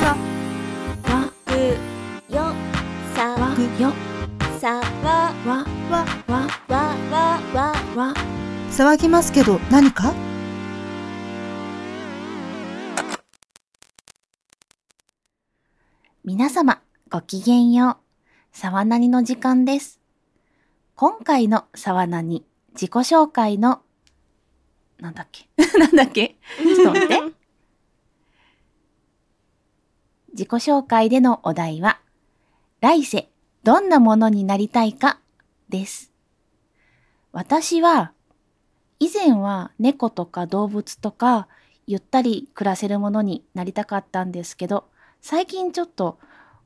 さわくよさわよ。さわわわわわわわ。わ騒ぎますけど何か？皆様ごきげんよう。沢なにの時間です。今回の沢なに自己紹介のなんだっけなんだっけ？ちょっと待って自己紹介でのお題は来世どんなものになりたいかです。私は以前は猫とか動物とかゆったり暮らせるものになりたかったんですけど最近ちょっと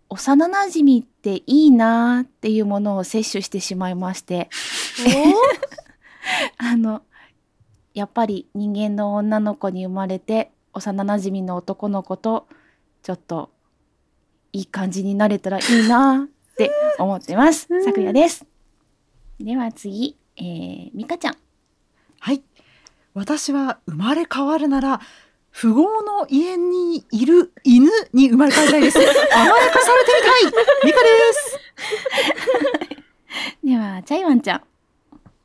幼馴染っていいなーっていうものを摂取してしまいまして。あのやっぱり人間の女の子に生まれて幼馴染の男の子とちょっといい感じになれたらいいなーって思ってます。さくやです。では次、えー、みかちゃん。はい。私は生まれ変わるなら、富豪の家にいる犬に生まれ変わりたいです。甘やかされてみたいミカです では、チャイワンちゃん。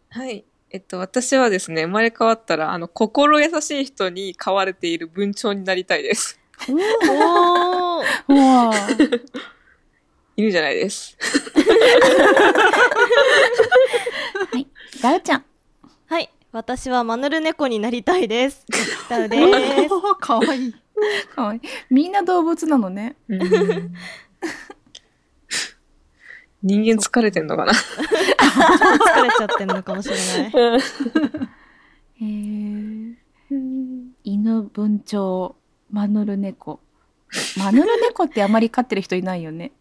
はい。えっと、私はですね、生まれ変わったら、あの、心優しい人に飼われている文鳥になりたいです。おーわー犬じゃないです。はい、ダウちゃん。はい私はマヌル猫になりたいです ダウですかわいい。かわいい。みんな動物なのね。人間疲れてんのかな？疲れちゃってんのかもしれない へー犬、文鳥、マヌル猫。マヌル猫ってあまり飼ってる人いないよね。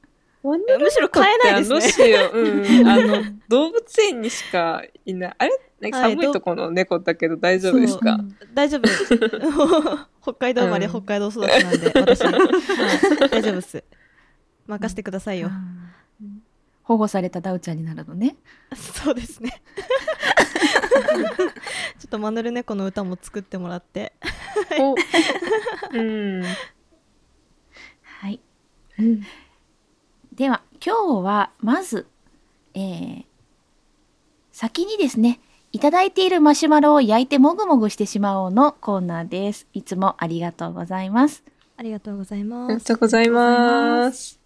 むしろ飼えないですねどうしよ。う。うん。あの、動物園にしかいない。あれ？寒いとこの猫だけど大丈夫ですか、大丈夫 北海道生まれ、うん。北海道育ちなんで私、はい、大丈夫っす。任せてくださいよ。保護されたダウちゃんになるのね。そうですね。ちょっとマヌル猫の歌も作ってもらって。お。うん。はい。では、今日はまず、えー、先にですね、いただいているマシュマロを焼いてもぐもぐしてしまおうのコーナーです。いつもありがとうございます。ありがとうございありますがとうございます。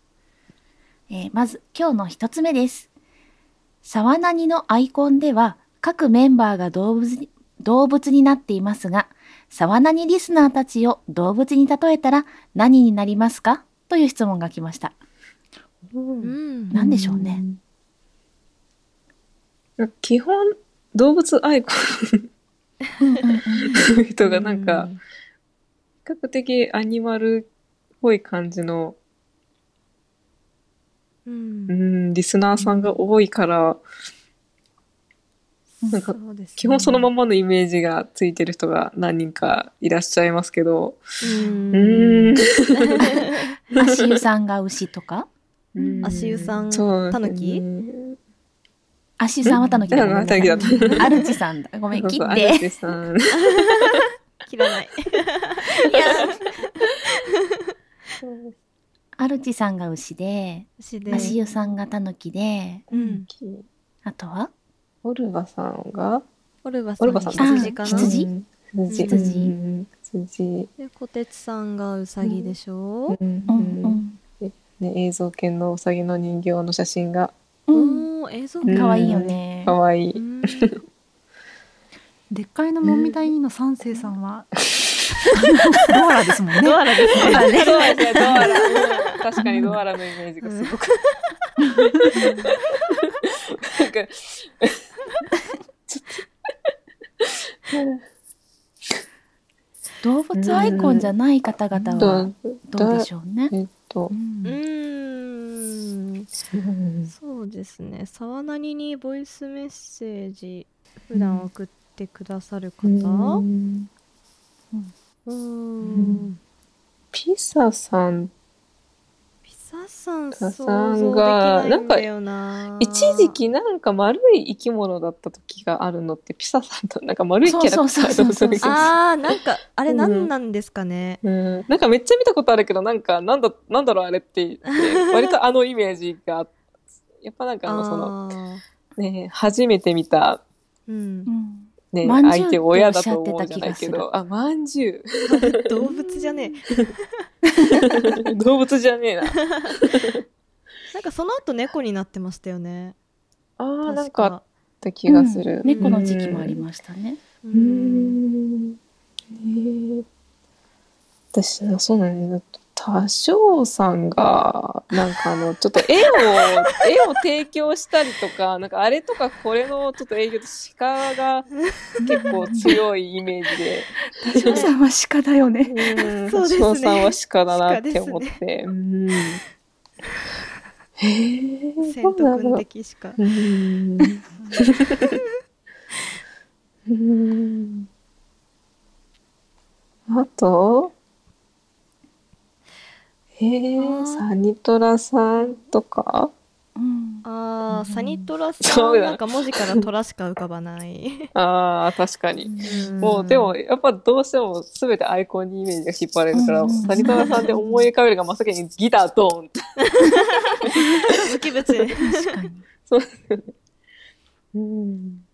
えーまず今日の一つ目です。沢なにのアイコンでは各メンバーが動物に動物になっていますが、沢なにリスナーたちを動物に例えたら何になりますか？という質問が来ました。うん何でしょうね。基本、動物アイコンの人がなんか、比較的アニマルっぽい感じの、うんうん、リスナーさんが多いから、なんかね。基本そのままのイメージがついてる人が何人かいらっしゃいますけど、うん。うーん。足湯さんが牛とか？足湯さんそうタヌキ足湯さんはタヌキだうんごめんなさいタヌキだった。アルチさんだ。ごめん、切って。アルチさん。切らない。アルチさんが牛で、牛で。足湯さんがタヌキで、うん。あとは？オルバさんが？オルバさんオルバさん羊かな？あ羊？うん羊。羊うん羊。で小鉄さんがウサギでしょ？うんうんうん。ね、映像犬のうさぎの人形の写真がうん。映像うんかわいいよね。かわいい。うんでっかいのもみたいの三世さんは、ドアラですもんね。ドアラですねドアラですねドアラ。うん確かにドアラのイメージがすごく。なんか、動物アイコンじゃない方々はどどうでしょうね。えっと。う、ーん。そうですね。沢なりにボイスメッセージ普段送ってくださる方？うん。うーん。ピサさんピササさんサ想像できがないんだよな。一時期なんか丸い生き物だった時があるのって、ピサさんとなんか丸いキャラクターそうそうそうそうの時あー、なんか、あれうん何なんですかね。うん、なんかめっちゃ見たことあるけど、なんか、なんだ、なんだろうあれって言って、割とあのイメージが、やっぱなんかあの、その、ね、初めて見た、うんう。んね、まんじゅう相手を親だと思うんじゃないけっておっしゃってた気がど、あ、まんじゅ 動物じゃねえ。う。動物じゃねえな。なんかその後猫になってましたよね。あー、なん確かあっか。た気がする。うん猫の時期もありましたね。ううーん。ねえ私、そうなんだね。多少さんが、なんかあの、ちょっと絵を、絵を提供したりとか、なんかあれとかこれのちょっと営業と鹿が結構強いイメージで、多少さんは鹿だよね。うん、そうですね多少さんは鹿だなって思って。うん。へえ。セント君的しか。うん。うん。あと？へえあー、サニトラさんとか？うんあー、サニトラさん、そうだなんか文字からトラしか浮かばない。ああ、確かに。うんもう、でも、やっぱどうしても全てアイコンにイメージが引っ張られるから、うんサニトラさんで思い浮かべるが真っ先にギタードーンって。無機物。確かに。そうですよね。うん。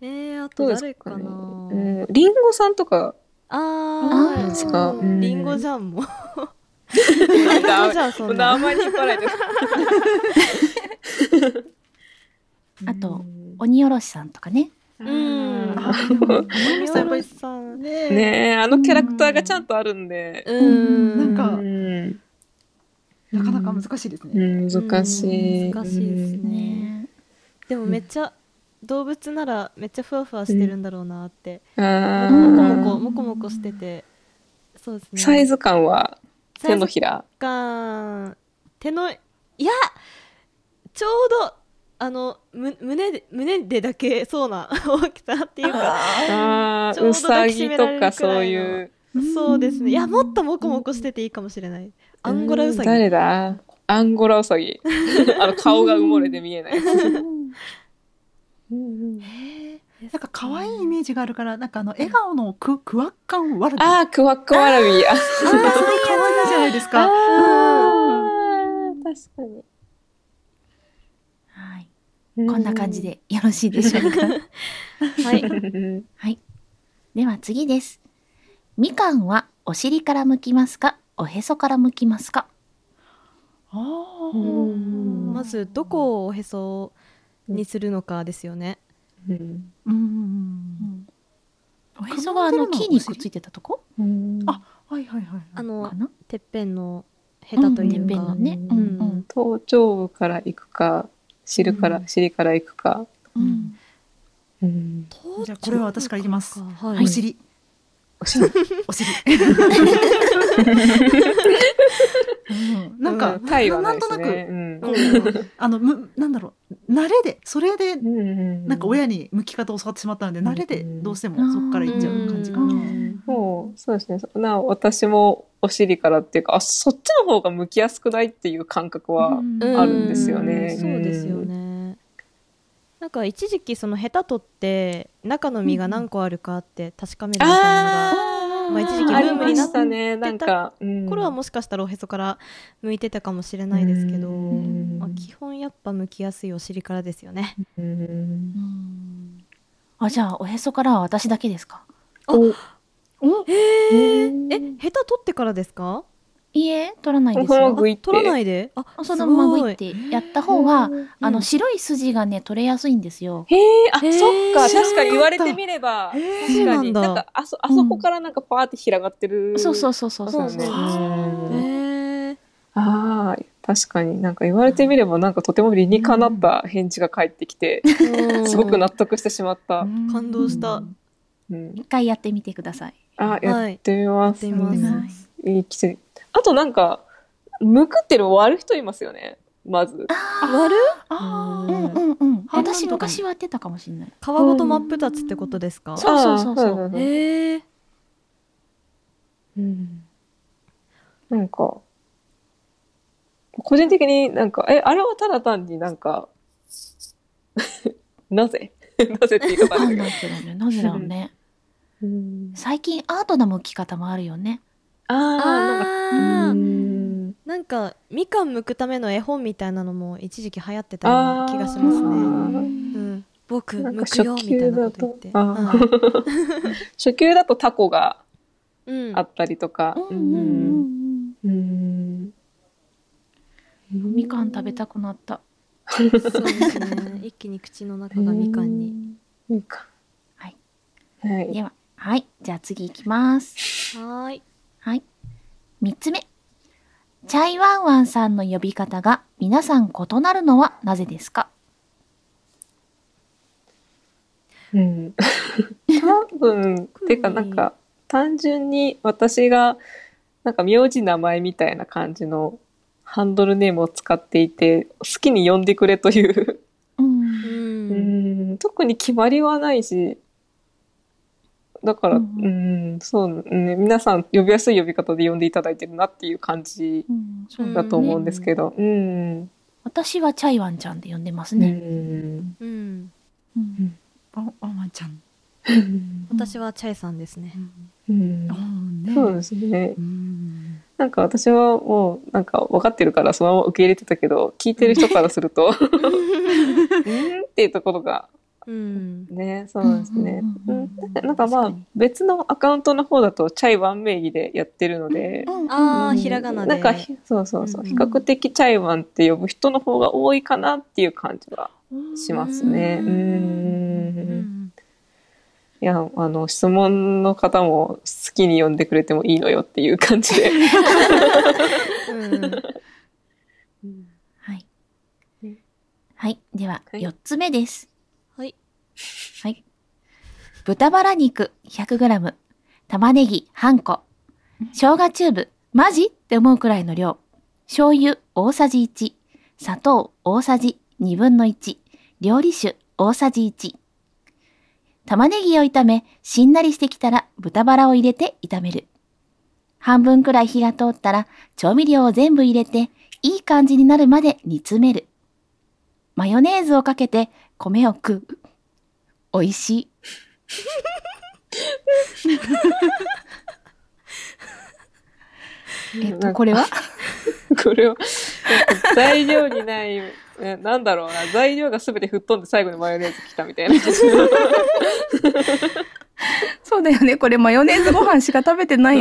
えー、あどとうですかね。誰かなうんリンゴさんとか、あー、ですかうんリンゴじゃんも。リンゴじゃん、そんな。名前に引っ張られてる。あと、鬼おろしさんとかね。うん。ねねえ、あのキャラクターがちゃんとあるんで。うん。なんかうん。なかなか難しいですね。うん難しい。うん難しいですねねでもめっちゃ、動物ならめっちゃふわふわしてるんだろうなって。うん。あもこーもこ、もこもこしてて。そうですね。サイズ感は手のひら。感手のいやちょうどあのむ胸で胸でだけそうな 大きさっていうかああ、ちょうどうさぎとかそういう。そうですね。いやもっとモコモコしてていいかもしれない。アンゴラウサギ。誰だ？アンゴラウサギ。あの顔が埋もれて見えない。なんか可愛いイメージがあるから、なんかあの笑顔のククワッカンワラビ。ああ、クワックワラビー。あそれ可愛いじゃないですか。確かに。はい。こんな感じでよろしいでしょうか？はいうん。はい。では次です。みかんはお尻から剥きますか？おへそから剥きますか？あうーんまずどこをおへそにするのかですよねうんうん。おへそがあの木にくっついてたとこ？うんあはいはいはい。あのてっぺんのヘタといううんてっぺんかのね。ううんんうん。頭頂部から行くか、尻から、うん尻から行くか。うん。うん。じゃあこれは私からいきますはいお尻。お尻。お尻。うん。なんか、うタイはなんとなく、あのむなんだろう慣れでそれでうんなんか親に剥き方を教わってしまったので、慣れでどうしてもそこからいっちゃう感じかな。うんもう、そうですね。そな私もお尻からっていうか、あ、そっちの方が向きやすくないっていう感覚は、うん。あるんですよね。うん。そうですよねなんか一時期そのヘタ取って中の実が何個あるかって確かめるみたいなのが、あーまあ一時期ブームになっしたね。なんか、うん。これはもしかしたらおへそから向いてたかもしれないですけど、うん。まあ、基本やっぱ向きやすいお尻からですよね。うん。うんあ、じゃあおへそからは私だけですか？お。えうんえヘタ取ってからですか？いいえ、取らないですよ。取らないで。あそのままグイっすてやった方が、あのうん。白い筋がね取れやすいんですよ。へえ、あ、そっか、確かに言われてみれば、確かに、そうなんだ。なんか、あそ、あそこからなんかパーって広がってる。そうそうそうそうそう。そうああ、確かになんか言われてみればなんかとても理にかなった返事が返ってきて、すごく納得してしまった。感動した。うん、一回やってみてください。あ、やってみます。いい季節。あとなんか、むくってる割る人いますよね。まず。割る？あー。うん。うんうん。あ私昔はやってたかもしれない。皮ごと真っ二つってことですか？そうそうそうそう。へえうん。なんか、個人的になんか、え、あれはただ単になんか、なぜ？なぜって言い方あるけどなぜだろうね。うん。最近アートな向き方もあるよね。あー、なんか、あーうんなんかみかん剥くための絵本みたいなのも一時期流行ってたような気がしますね。うん、僕なんか剥くよみたいなこと言って。初級だとあー初級だとタコがうんうんあったりとか。うんうんうんうんうん。みかん食べたくなった。そうですね。一気に口の中がみかんに。。みかん。はい。はい。では、はい。じゃあ次行きます。はーい。はい。三つ目。チャイワンワンさんの呼び方が皆さん異なるのはなぜですか？うん。多分、てかなんか、単純に私が、なんか名字名前みたいな感じのハンドルネームを使っていて、好きに呼んでくれという、うん。う。うんん、特に決まりはないし、だから、ううんん、そうね、皆さん呼びやすい呼び方で呼んでいただいてるなっていう感じだと思うんですけど、うん。私はチャイワンちゃんで呼んでますうね。ん。うん。うんワンワンちゃん。私はチャイさんですね。うんあーね。そうですねう。ん。なんか私はもうなんか分かってるからそのまま受け入れてたけど、聞いてる人からすると、うーん？っていうところがうん。ね、そうですね。ううんなんかまあ別のアカウントの方だとチャイワン名義でやってるので、うんああ、うんひらがなで。なんかひそうそうそう、うん比較的チャイワンって呼ぶ人の方が多いかなっていう感じはしますね。う。うんん。いや、あの、質問の方も好きに呼んでくれてもいいのよっていう感じで。うん。はいうん。はい。では、はい四つ目です。はい。豚バラ肉 100g、玉ねぎ半個、生姜チューブ、マジって思うくらいの量、醤油大さじ1、砂糖大さじ2分の1、料理酒大さじ1。玉ねぎを炒め、しんなりしてきたら豚バラを入れて炒める。半分くらい火が通ったら調味料を全部入れて、いい感じになるまで煮詰める。マヨネーズをかけて米を食う。美味しい。えっと、これは？これを、なんか材料にない、えなんだろうな、材料がすべて吹っ飛んで最後にマヨネーズ来たみたいな。そうだよね。これマヨネーズご飯しか食べてなうん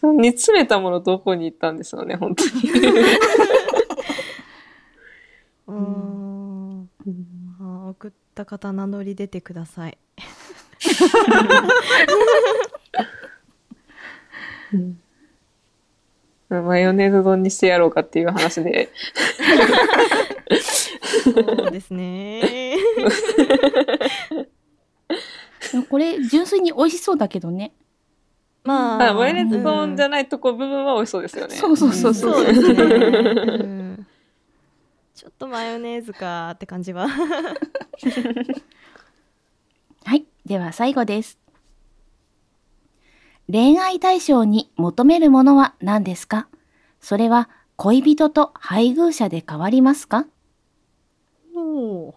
その煮詰めたものどこに行ったんですよね、本当に。うーん。った方名乗り出てください。マヨネーズ丼にしてやろうかっていう話で。そうですね。これ純粋に美味しそうだけどね。まあ、あマヨネーズ丼じゃんないとこ部分は美味しそうですよね。そうそうそうそうですね。うんちょっとマヨネーズかって感じは。はい。では最後です。恋愛対象に求めるものは何ですか？それは恋人と配偶者で変わりますか？おー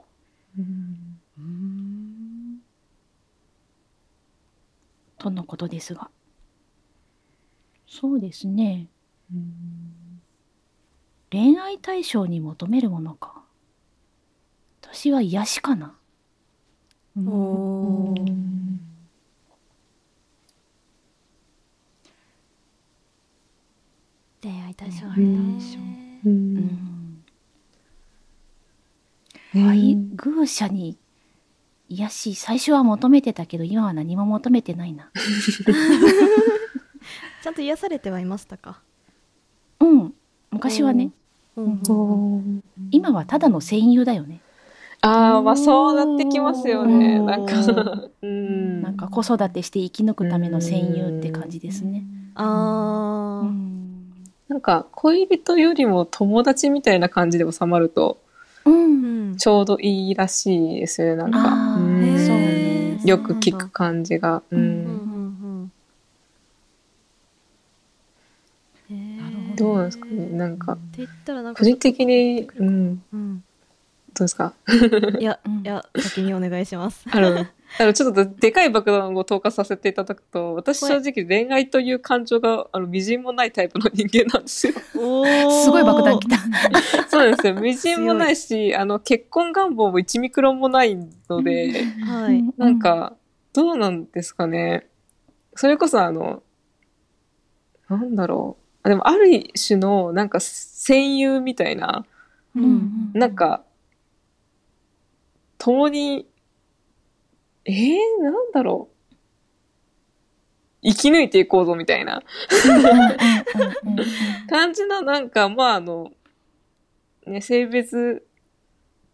とのことですが。そうですね。恋愛対象に求めるものか。私は癒しかな。おー恋愛対象恋愛ね対象。ううんん。うん配偶者に癒し、最初は求めてたけど、今は何も求めてないな。ちゃんと癒されてはいましたか？うん。昔はね、今はただの戦友だよね。ああ、まあそうなってきますよね。なんか、うん。なんか子育てして生き抜くための戦友って感じですね。あーうん。なんか恋人よりも友達みたいな感じで収まるとうん。うんちょうどいいらしいですよね、なんか。うんそうねよく聞く感じが。ううんうんうんん。うんへーなるほどうなんですかね？なんか個人的に、うん、うんどうですか？いや、う んいや先にお願いしますあの、あの、ちょっとでかい爆弾を投下させていただくと、私正直恋愛という感情が、あの、微塵もないタイプの人間なんですよ。おすごい爆弾来た。そうなんですよ。微塵もないし、あの、結婚願望も1ミクロンもないので、はいなん、か、どうなんですかね。それこそあの、なんだろう。あでも、ある種の、なんか、戦友みたいな、うんなん、か、共に、えー、なんだろう。生き抜いていこうぞみたいな感じのなんか、まああの、ね、性別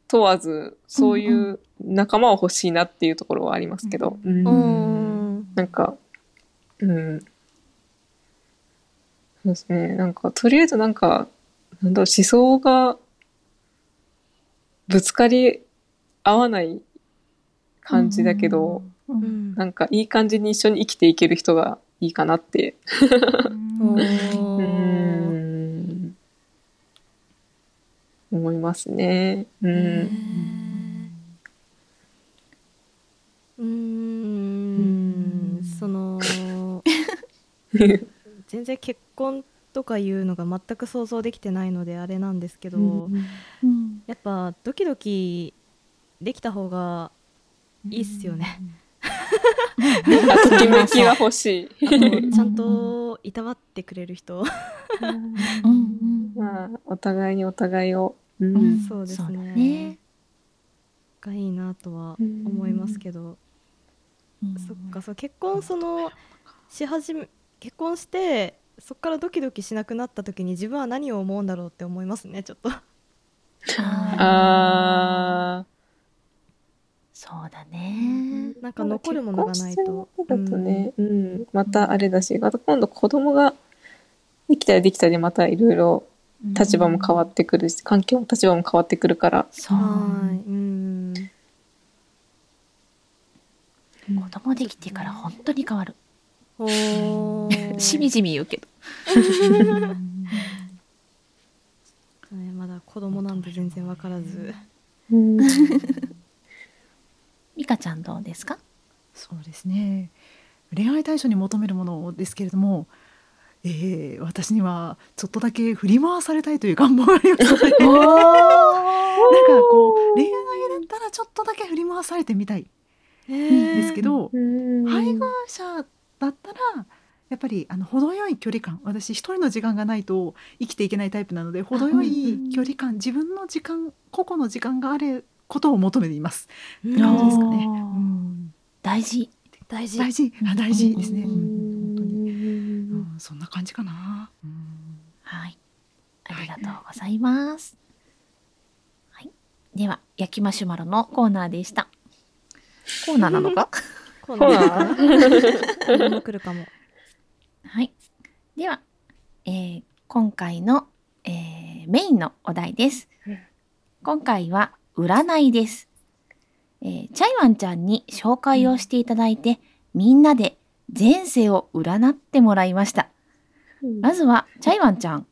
問わず、そういう仲間を欲しいなっていうところはありますけど。うんうんなんか、うん。そうですね。なんか、とりあえずなんか、なんだろう、思想がぶつかり合わない感じだけど、ううんんなんかいい感じに一緒に生きていける人がいいかなって。おうーん。思いますね。うん。うーんその 全然結婚とかいうのが全く想像できてないのであれなんですけど、うんやっぱドキドキできた方がいいっすよね。あときめきが欲しい。ちゃんといたわってくれる人、うんまあ、お互いにお互いを。うん。うん。そうですね。ね。がいいなとは思いますけど、うん。そっかそう結婚そのし始め結婚してそっからドキドキしなくなった時に自分は何を思うんだろうって思いますねちょっと。あーあそうだね。なんか残るものがないと。だとね、うん、またあれだし、また今度子供ができたらできたでまたいろいろ立場も変わってくるし、環境も立場も変わってくるから。そう。はい、うん。子供できてから本当に変わる。しみじみ言うけど。ねまだ子供なんで全然わからず。うん。ミカちゃんどうですか？そうですね。恋愛対象に求めるものですけれども、えー私にはちょっとだけ振り回されたいという願望があります。なんかこう恋愛だったらちょっとだけ振り回されてみたい。んですけど、配偶者だったらやっぱりあの程よい距離感私一人の時間がないと生きていけないタイプなので程よい距離感自分の時間個々の時間があることを求めています。うん感じですかね。おーうん大事。大事。大事あ大事ですね。ううんん本当に、うん、そんな感じかな。うんはい。ありがとうございます。はい。では、焼きマシュマロのコーナーでした。コーナーなのか？今後来るかも。はい。では、えー今回の、えーメインのお題です。今回は占いです。えーチャイワンちゃんに紹介をしていただいて、みんなで前世を占ってもらいました。まずは、チャイワンちゃん、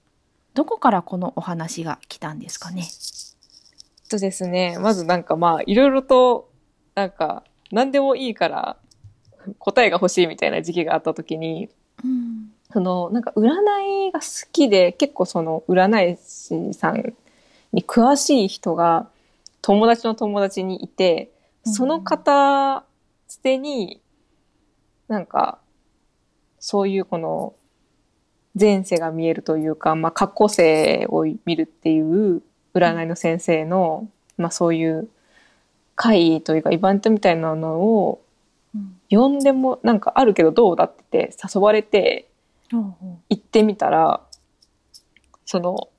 どこからこのお話が来たんですかね？とですね、まずなんかまあ、いろいろと、なんか、何でもいいから、答えが欲しいみたいな時期があった時に、うん。その、なんか占いが好きで、結構その占い師さんに詳しい人が友達の友達にいて、その方つてに、なんか、そういうこの、前世が見えるというか、まあ過去世を見るっていう占いの先生の、まあそういう会というかイベントみたいなのをうん呼んでも、なんかあるけどどうだって誘われて、行ってみたら、その、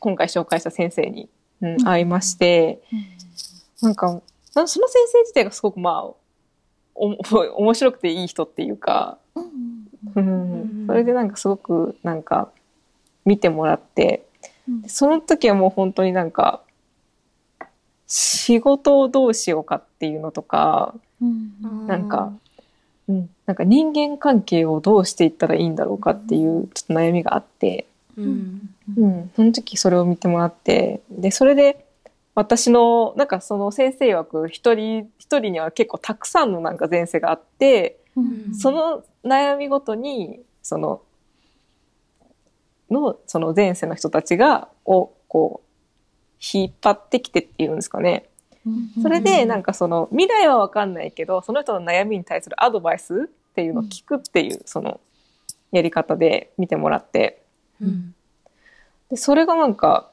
今回紹介した先生に、うんうん。会いまして、うなんか、なその先生自体がすごくまあ、おも 面白くていい人っていうか、うんそれでなんかすごくなんか見てもらって、うん。その時はもう本当になんか、仕事をどうしようかっていうのとか、うんなんか、うん、なんか人間関係をどうしていったらいいんだろうかっていうちょっと悩みがあって、うん。うん、その時それを見てもらって、で、それで、私の、なんかその先生曰く、一人、一人には結構たくさんのなんか前世があって、うん。その悩みごとに、その、の、その前世の人たちが、を、こう、引っ張ってきてっていうんですかね。それで、なんかその、未来はわかんないけど、その人の悩みに対するアドバイスっていうのを聞くっていう、その、やり方で見てもらって、うん。で、それがなんか、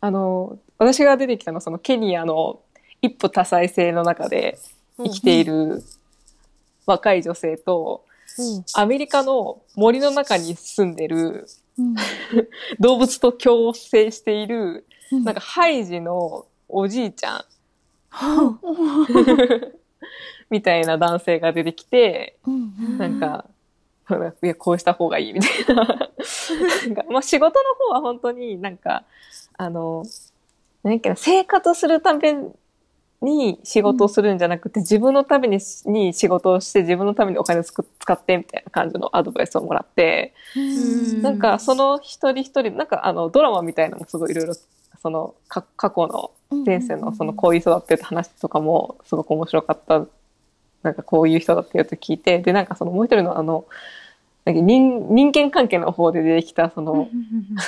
あの、私が出てきたのはそのケニアの一夫多妻制の中で生きている若い女性と、アメリカの森の中に住んでるうん。動物と共生している、うん。なんかハイジのおじいちゃん。はみたいな男性が出てきて、うん。うんなんか、いや、こうした方がいいみたいな。なんかまあ仕事の方は本当になんか、あの、何やっけな、生活するために仕事をするんじゃなくて、自分のためにに仕事をして自分のためにお金をつく使ってみたいな感じのアドバイスをもらって、ん。なんかその一人一人、なんかあのドラマみたいなのもすごいいろいろ、そのか過去の前世のそのこういう人だってって話とかもすごく面白かった。なんかこういう人だってやつ聞いて、で、なんかそのもう一人のあの、人人間関係の方で出てきたその、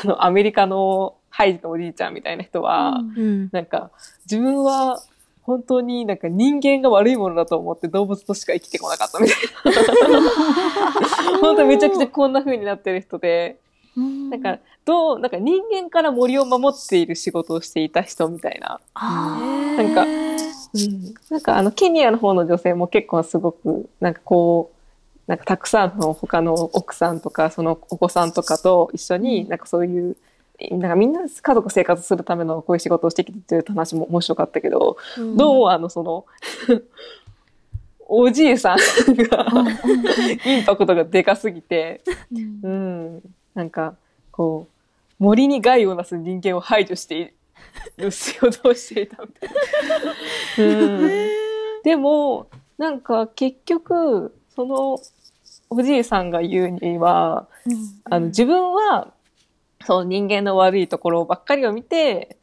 あのアメリカのハイジのおじいちゃんみたいな人は、うんなんか自分は本当になんか人間が悪いものだと思って動物としか生きてこなかったみたいな。本当にめちゃくちゃこんな風になってる人で、なんかどう、なんか人間から森を守っている仕事をしていた人みたいな。あなんかなんかあのケニアの方の女性も結構すごくなんかこうなんかたくさんの他の奥さんとかそのお子さんとかと一緒になんかそういうなんかみんな家族生活するためのこういう仕事をしてきてるって話も面白かったけど、どうもあのその おじいさんがインパクトがでかすぎて、うん。うん、なんかこう森に害をなす人間を排除している仕事をしていたみたいな。うん、でもなんか結局そのおじいさんが言うにはあの自分はその人間の悪いところばっかりを見て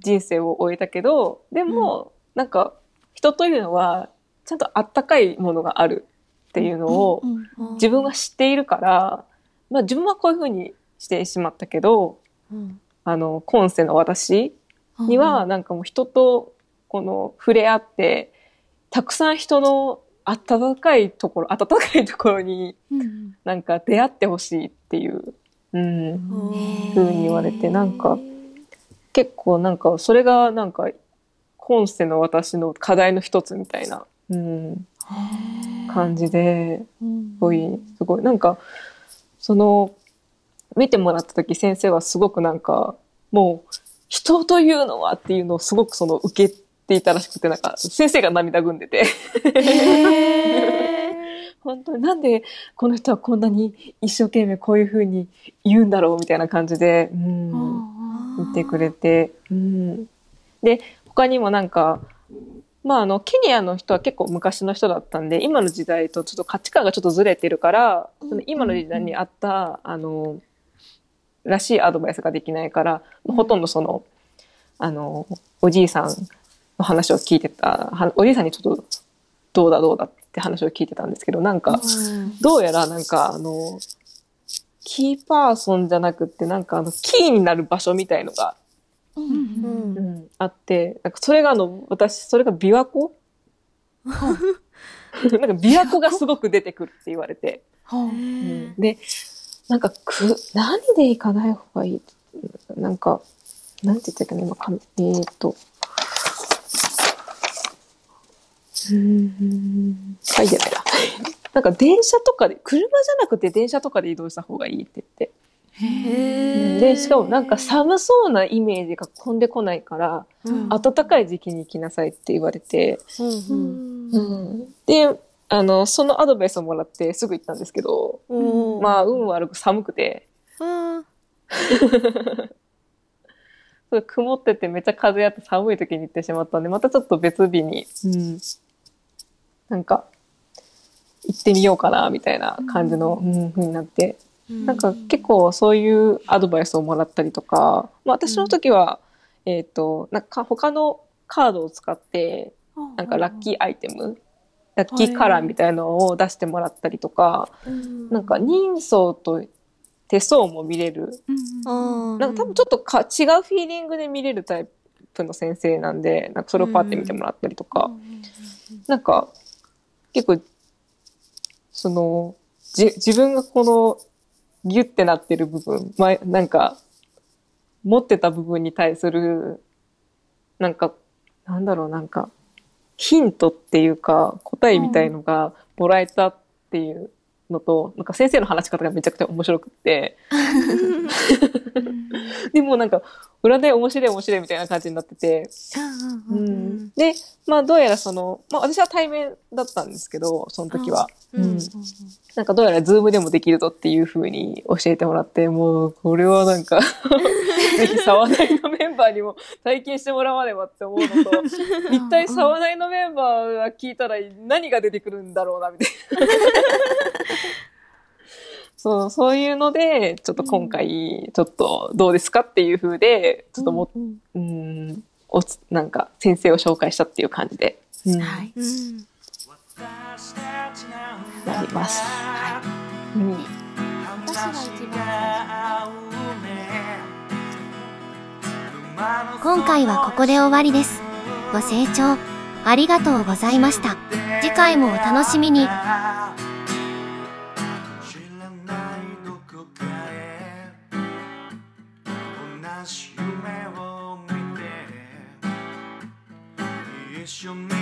人生を終えたけどでも、なんか人というのはちゃんとあったかいものがあるっていうのを、自分は知っているから、まあ自分はこういうふうにしてしまったけど、うん。あの、今世の私には、なんかもう人とこの触れ合って、たくさん人の温かいところ、温かいところになんか出会ってほしいっていう、うん、ふうに言われて、なんか結構なんかそれがなんか今世の私の課題の一つみたいな、うん、感じで、すごい、すごい、なんか、その、見てもらった時先生はすごくなんか、もう、人というのはっていうのをすごくその受けていたらしくて、なんか、先生が涙ぐんでて、本当になんでこの人はこんなに一生懸命こういう風に言うんだろうみたいな感じで、うん、見てくれて、うん。で、他にもなんか、まああの、ケニアの人は結構昔の人だったんで、今の時代とちょっと価値観がちょっとずれてるから、その今の時代にあった、あの、らしいアドバイスができないから、ほとんどその、あの、おじいさんの話を聞いてた、はおじいさんにちょっと、どうだどうだって話を聞いてたんですけど、なんか、どうやらなんかあの、キーパーソンじゃなくって、なんかあの、キーになる場所みたいのが、あって、なんかそれがあの、私、それが琵琶湖？なんか琵琶湖がすごく出てくるって言われて。うん。で、なんかく、何で行かない方がいい？なんか、なんて言ったっけな、今、かえーっと。うーん、はい、やめだ。なんか電車とかで、車じゃなくて電車とかで移動した方がいいって言って。で、しかもなんか寒そうなイメージが飛んでこないから、暖かい時期に行きなさいって言われて、うんで、あの、そのアドバイスをもらってすぐ行ったんですけど、まあ、運悪く寒くて、曇っててめっちゃ風あって寒い時に行ってしまったんで、またちょっと別日に、うん、なんか、行ってみようかな、みたいな感じの、うん、風になって。なんか結構そういうアドバイスをもらったりとか、まあ、私の時は、えっ、となんか他のカードを使ってなんかラッキーアイテムラッキーカラーみたいのを出してもらったりとか、なんか人相と手相も見れる。うんなんか多分ちょっとか違うフィーリングで見れるタイプの先生なんでなんかそれをパッて見てもらったりとか、なんか結構そのじ自分がこのギュッてなってる部分、まあ、なんか持ってた部分に対するなんかなんだろうなんかヒントっていうか答えみたいのがもらえたっていうのと、なんか先生の話し方がめちゃくちゃ面白くって。でもなんか裏で面白い面白いみたいな感じになってて、うん、でまあどうやらその、まあ、私は対面だったんですけどその時は。うん。なんかどうやらズームでもできるぞっていう風に教えてもらって、もうこれはなんか ぜひ沢内のメンバーにも体験してもらわねばって思うのと、一体沢内のメンバーが聞いたら何が出てくるんだろうな、みたいな。そう、そういうので、ちょっと今回、ちょっとどうですかっていう風で、ちょっとも、うん、おつ、なんか先生を紹介したっていう感じで、うんはい。うんなります。うん私が一番今回はここで終わりです。ご清聴ありがとうございました。次回もお楽しみに。一